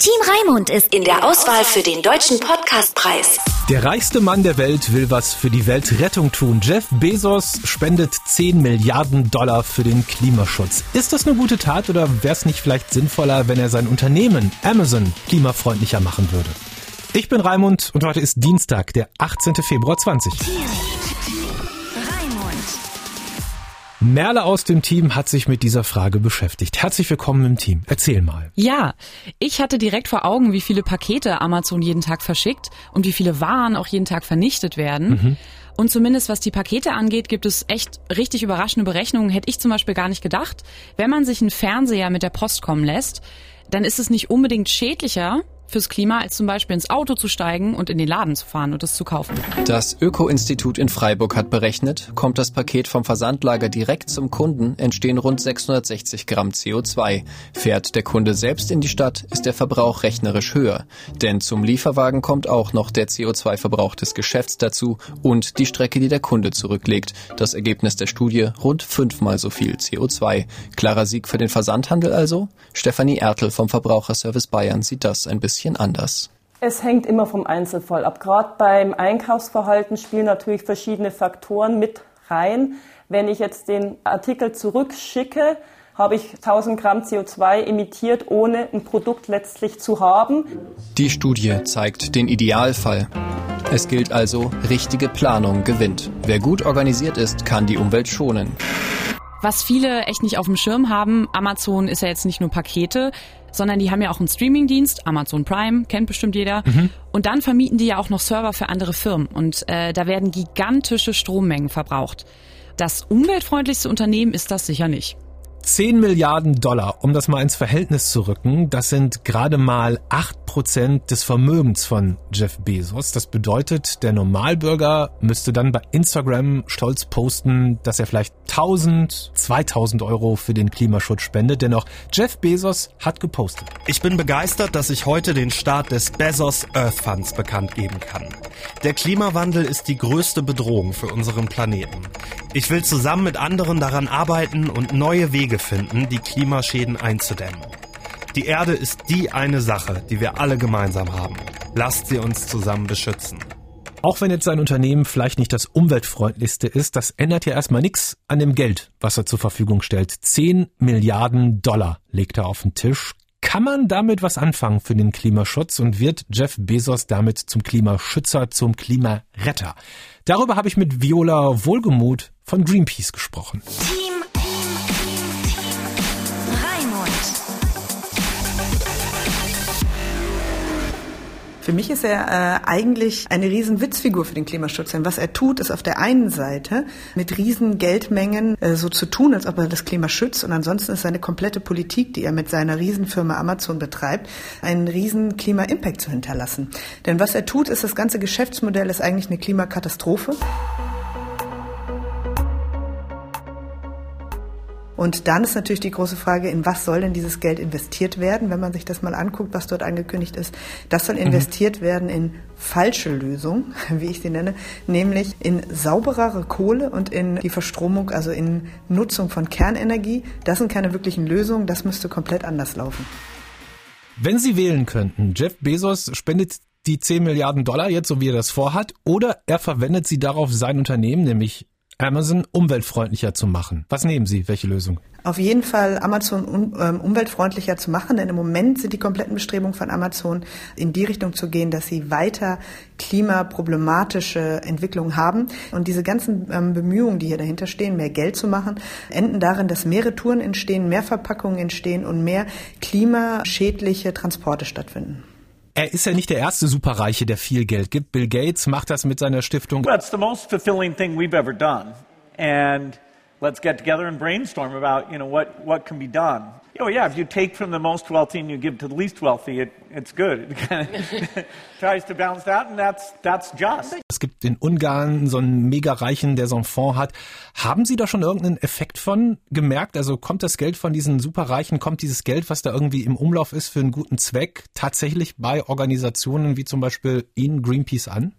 Team Raimund ist in der Auswahl für den Deutschen Podcastpreis. Der reichste Mann der Welt will was für die Weltrettung tun. Jeff Bezos spendet 10 Milliarden Dollar für den Klimaschutz. Ist das eine gute Tat oder wäre es nicht vielleicht sinnvoller, wenn er sein Unternehmen Amazon klimafreundlicher machen würde? Ich bin Raimund und heute ist Dienstag, der 18. Februar 20. Merle aus dem Team hat sich mit dieser Frage beschäftigt. Herzlich willkommen im Team. Erzähl mal. Ja, ich hatte direkt vor Augen, wie viele Pakete Amazon jeden Tag verschickt und wie viele Waren auch jeden Tag vernichtet werden. Mhm. Und zumindest was die Pakete angeht, gibt es echt richtig überraschende Berechnungen. Hätte ich zum Beispiel gar nicht gedacht. Wenn man sich einen Fernseher mit der Post kommen lässt, dann ist es nicht unbedingt schädlicher, fürs Klima, als zum Beispiel ins Auto zu steigen und in den Laden zu fahren und es zu kaufen. Das Öko-Institut in Freiburg hat berechnet, kommt das Paket vom Versandlager direkt zum Kunden, entstehen rund 660 Gramm CO2. Fährt der Kunde selbst in die Stadt, ist der Verbrauch rechnerisch höher. Denn zum Lieferwagen kommt auch noch der CO2-Verbrauch des Geschäfts dazu und die Strecke, die der Kunde zurücklegt. Das Ergebnis der Studie rund fünfmal so viel CO2. Klarer Sieg für den Versandhandel also? Stefanie Ertel vom Verbraucherservice Bayern sieht das ein bisschen bisschen anders. Es hängt immer vom Einzelfall ab. Gerade beim Einkaufsverhalten spielen natürlich verschiedene Faktoren mit rein. Wenn ich jetzt den Artikel zurückschicke, habe ich 1000 Gramm CO2 emittiert, ohne ein Produkt letztlich zu haben. Die Studie zeigt den Idealfall. Es gilt also, richtige Planung gewinnt. Wer gut organisiert ist, kann die Umwelt schonen. Was viele echt nicht auf dem Schirm haben, Amazon ist ja jetzt nicht nur Pakete, sondern die haben ja auch einen Streamingdienst, Amazon Prime, kennt bestimmt jeder. Mhm. Und dann vermieten die ja auch noch Server für andere Firmen. Und äh, da werden gigantische Strommengen verbraucht. Das umweltfreundlichste Unternehmen ist das sicher nicht. 10 Milliarden Dollar, um das mal ins Verhältnis zu rücken, das sind gerade mal 8 Prozent des Vermögens von Jeff Bezos. Das bedeutet, der Normalbürger müsste dann bei Instagram stolz posten, dass er vielleicht 1000, 2000 Euro für den Klimaschutz spendet. Dennoch, Jeff Bezos hat gepostet. Ich bin begeistert, dass ich heute den Start des Bezos Earth Funds bekannt geben kann. Der Klimawandel ist die größte Bedrohung für unseren Planeten. Ich will zusammen mit anderen daran arbeiten und neue Wege finden, die Klimaschäden einzudämmen. Die Erde ist die eine Sache, die wir alle gemeinsam haben. Lasst sie uns zusammen beschützen. Auch wenn jetzt sein Unternehmen vielleicht nicht das umweltfreundlichste ist, das ändert ja erstmal nichts an dem Geld, was er zur Verfügung stellt. 10 Milliarden Dollar legt er auf den Tisch. Kann man damit was anfangen für den Klimaschutz und wird Jeff Bezos damit zum Klimaschützer, zum Klimaretter? Darüber habe ich mit Viola Wohlgemuth von Greenpeace gesprochen. Team Für mich ist er äh, eigentlich eine riesen Witzfigur für den Klimaschutz. Denn was er tut, ist auf der einen Seite mit riesen Geldmengen äh, so zu tun, als ob er das Klima schützt. Und ansonsten ist seine komplette Politik, die er mit seiner Riesenfirma Amazon betreibt, einen riesen Klima-Impact zu hinterlassen. Denn was er tut, ist, das ganze Geschäftsmodell ist eigentlich eine Klimakatastrophe. Und dann ist natürlich die große Frage, in was soll denn dieses Geld investiert werden, wenn man sich das mal anguckt, was dort angekündigt ist. Das soll mhm. investiert mhm. werden in falsche Lösungen, wie ich sie nenne, nämlich in sauberere Kohle und in die Verstromung, also in Nutzung von Kernenergie. Das sind keine wirklichen Lösungen, das müsste komplett anders laufen. Wenn Sie wählen könnten, Jeff Bezos spendet die 10 Milliarden Dollar jetzt, so wie er das vorhat, oder er verwendet sie darauf, sein Unternehmen, nämlich Amazon umweltfreundlicher zu machen. Was nehmen Sie? Welche Lösung? Auf jeden Fall Amazon um, ähm, umweltfreundlicher zu machen, denn im Moment sind die kompletten Bestrebungen von Amazon in die Richtung zu gehen, dass sie weiter klimaproblematische Entwicklungen haben. Und diese ganzen ähm, Bemühungen, die hier dahinter stehen, mehr Geld zu machen, enden darin, dass mehr Retouren entstehen, mehr Verpackungen entstehen und mehr klimaschädliche Transporte stattfinden. Er ist ja nicht der erste Superreiche, der viel Geld gibt. Bill Gates macht das mit seiner Stiftung. That's the most fulfilling thing we've ever done. And let's get together and brainstorm about, you know, what, what can be done. Oh yeah, if you take from the most wealthy and you give to the least wealthy, it, it's good. It kind of tries to balance that and that's, that's just. Es gibt in Ungarn so einen mega Reichen, der so einen Fonds hat. Haben Sie da schon irgendeinen Effekt von gemerkt? Also kommt das Geld von diesen Superreichen, kommt dieses Geld, was da irgendwie im Umlauf ist für einen guten Zweck, tatsächlich bei Organisationen wie zum Beispiel Ihnen Greenpeace an?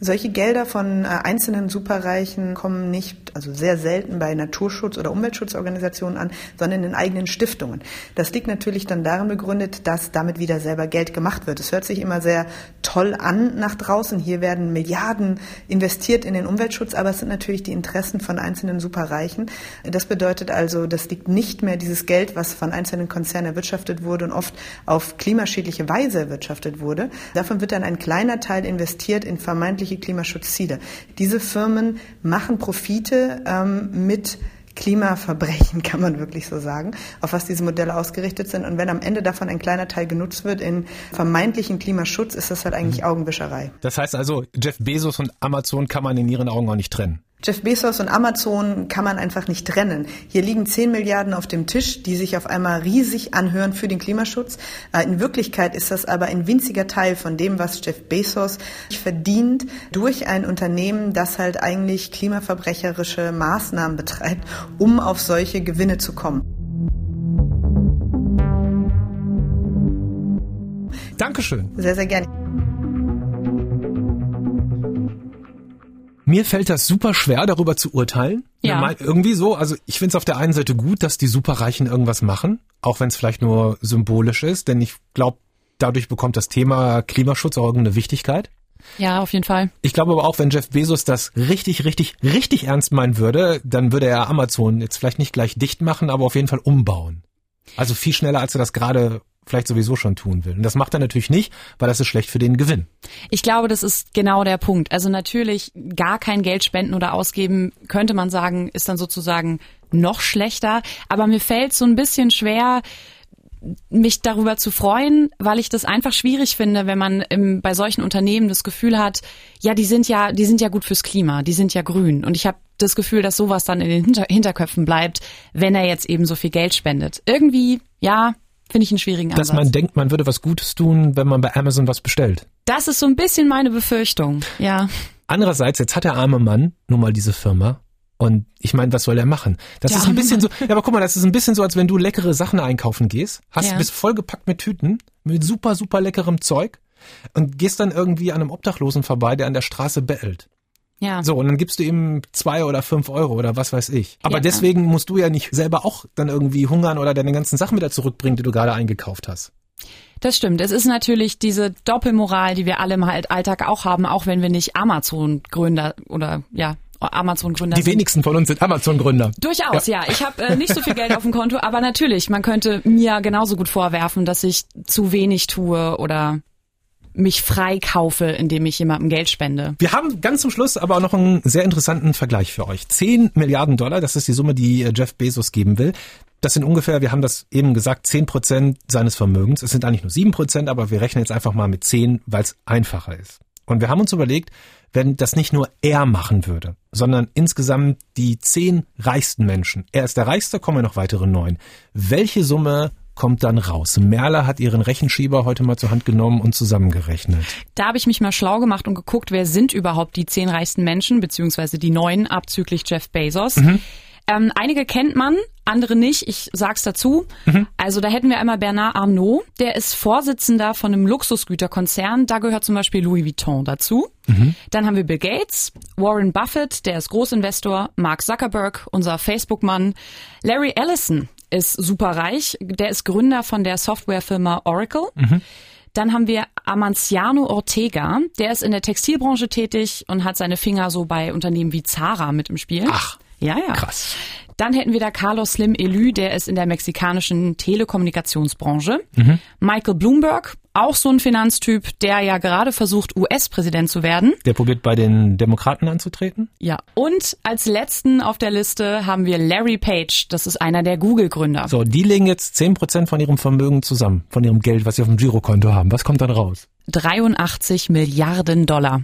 Solche Gelder von äh, einzelnen Superreichen kommen nicht, also sehr selten bei Naturschutz- oder Umweltschutzorganisationen an, sondern in eigenen Stiftungen. Verpflichtungen. Das liegt natürlich dann darin begründet, dass damit wieder selber Geld gemacht wird. Es hört sich immer sehr toll an nach draußen. Hier werden Milliarden investiert in den Umweltschutz, aber es sind natürlich die Interessen von einzelnen Superreichen. Das bedeutet also, das liegt nicht mehr dieses Geld, was von einzelnen Konzernen erwirtschaftet wurde und oft auf klimaschädliche Weise erwirtschaftet wurde. Davon wird dann ein kleiner Teil investiert in vermeintliche Klimaschutzziele. Diese Firmen machen Profite ähm, mit Klimaverbrechen, kann man wirklich so sagen, auf was diese Modelle ausgerichtet sind. Und wenn am Ende davon ein kleiner Teil genutzt wird in vermeintlichen Klimaschutz, ist das halt eigentlich mhm. Augenwischerei. Das heißt also, Jeff Bezos und Amazon kann man in ihren Augen auch nicht trennen. Jeff Bezos und Amazon kann man einfach nicht trennen. Hier liegen 10 Milliarden auf dem Tisch, die sich auf einmal riesig anhören für den Klimaschutz. Äh, in Wirklichkeit ist das aber ein winziger Teil von dem, was Jeff Bezos verdient durch ein Unternehmen, das halt eigentlich klimaverbrecherische Maßnahmen betreibt, um auf solche Gewinne zu kommen. Dankeschön. Sehr, sehr gerne. Mir fällt das super schwer, darüber zu urteilen. Ja. Irgendwie so. Also ich finde es auf der einen Seite gut, dass die Superreichen irgendwas machen, auch wenn es vielleicht nur symbolisch ist, denn ich glaube, dadurch bekommt das Thema Klimaschutz auch irgendeine Wichtigkeit. Ja, auf jeden Fall. Ich glaube aber auch, wenn Jeff Bezos das richtig, richtig, richtig ernst meinen würde, dann würde er Amazon jetzt vielleicht nicht gleich dicht machen, aber auf jeden Fall umbauen. Also viel schneller, als er das gerade vielleicht sowieso schon tun will. Und das macht er natürlich nicht, weil das ist schlecht für den Gewinn. Ich glaube, das ist genau der Punkt. Also natürlich gar kein Geld spenden oder ausgeben, könnte man sagen, ist dann sozusagen noch schlechter. Aber mir fällt so ein bisschen schwer, mich darüber zu freuen, weil ich das einfach schwierig finde, wenn man im, bei solchen Unternehmen das Gefühl hat, ja, die sind ja, die sind ja gut fürs Klima, die sind ja grün. Und ich habe das Gefühl, dass sowas dann in den Hinter Hinterköpfen bleibt, wenn er jetzt eben so viel Geld spendet. Irgendwie, ja, Finde ich einen schwierigen Ansatz. Dass man denkt, man würde was Gutes tun, wenn man bei Amazon was bestellt. Das ist so ein bisschen meine Befürchtung, ja. Andererseits, jetzt hat der arme Mann nun mal diese Firma. Und ich meine, was soll er machen? Das der ist ein bisschen so, ja, aber guck mal, das ist ein bisschen so, als wenn du leckere Sachen einkaufen gehst, hast, ja. bist vollgepackt mit Tüten, mit super, super leckerem Zeug und gehst dann irgendwie an einem Obdachlosen vorbei, der an der Straße bettelt. Ja. So, und dann gibst du ihm zwei oder fünf Euro oder was weiß ich. Aber ja. deswegen musst du ja nicht selber auch dann irgendwie hungern oder deine ganzen Sachen wieder zurückbringen, die du gerade eingekauft hast. Das stimmt. Es ist natürlich diese Doppelmoral, die wir alle im Alltag auch haben, auch wenn wir nicht Amazon-Gründer oder ja, Amazon-Gründer Die wenigsten von uns sind Amazon-Gründer. Durchaus, ja. ja. Ich habe äh, nicht so viel Geld auf dem Konto, aber natürlich, man könnte mir genauso gut vorwerfen, dass ich zu wenig tue oder mich freikaufe, indem ich jemandem Geld spende. Wir haben ganz zum Schluss aber auch noch einen sehr interessanten Vergleich für euch. 10 Milliarden Dollar, das ist die Summe, die äh, Jeff Bezos geben will. Das sind ungefähr, wir haben das eben gesagt, 10 Prozent seines Vermögens. Es sind eigentlich nur 7 Prozent, aber wir rechnen jetzt einfach mal mit 10, weil es einfacher ist. Und wir haben uns überlegt, wenn das nicht nur er machen würde, sondern insgesamt die zehn reichsten Menschen. Er ist der reichste, kommen noch weitere neun. Welche Summe kommt dann raus. Merle hat ihren Rechenschieber heute mal zur Hand genommen und zusammengerechnet. Da habe ich mich mal schlau gemacht und geguckt, wer sind überhaupt die zehn reichsten Menschen, beziehungsweise die neun abzüglich Jeff Bezos. Mhm. Ähm, einige kennt man, andere nicht. Ich sag's dazu. Mhm. Also da hätten wir einmal Bernard Arnault, der ist Vorsitzender von einem Luxusgüterkonzern. Da gehört zum Beispiel Louis Vuitton dazu. Mhm. Dann haben wir Bill Gates, Warren Buffett, der ist Großinvestor, Mark Zuckerberg, unser Facebook-Mann, Larry Ellison, ist super reich. Der ist Gründer von der Softwarefirma Oracle. Mhm. Dann haben wir Amanciano Ortega, der ist in der Textilbranche tätig und hat seine Finger so bei Unternehmen wie Zara mit im Spiel. Ach. Ja, ja. Krass. Dann hätten wir da Carlos Slim Elü, der ist in der mexikanischen Telekommunikationsbranche. Mhm. Michael Bloomberg, auch so ein Finanztyp, der ja gerade versucht, US-Präsident zu werden. Der probiert bei den Demokraten anzutreten? Ja. Und als letzten auf der Liste haben wir Larry Page. Das ist einer der Google-Gründer. So, die legen jetzt 10 Prozent von ihrem Vermögen zusammen, von ihrem Geld, was sie auf dem Girokonto haben. Was kommt dann raus? 83 Milliarden Dollar.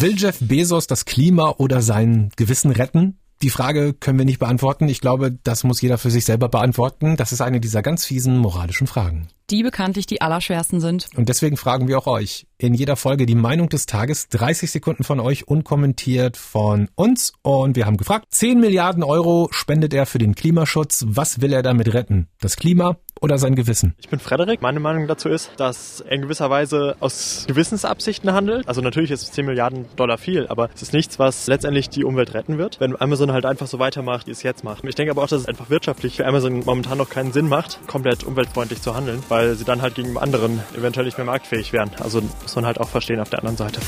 Will Jeff Bezos das Klima oder sein Gewissen retten? Die Frage können wir nicht beantworten. Ich glaube, das muss jeder für sich selber beantworten. Das ist eine dieser ganz fiesen moralischen Fragen. Die bekanntlich die allerschwersten sind. Und deswegen fragen wir auch euch in jeder Folge die Meinung des Tages. 30 Sekunden von euch unkommentiert von uns. Und wir haben gefragt, 10 Milliarden Euro spendet er für den Klimaschutz. Was will er damit retten? Das Klima oder sein Gewissen? Ich bin Frederik. Meine Meinung dazu ist, dass er in gewisser Weise aus Gewissensabsichten handelt. Also natürlich ist 10 Milliarden Dollar viel, aber es ist nichts, was letztendlich die Umwelt retten wird, wenn Amazon halt einfach so weitermacht, wie es jetzt macht. Ich denke aber auch, dass es einfach wirtschaftlich für Amazon momentan noch keinen Sinn macht, komplett umweltfreundlich zu handeln, weil sie dann halt gegenüber anderen eventuell nicht mehr marktfähig wären. Also muss man halt auch verstehen auf der anderen Seite.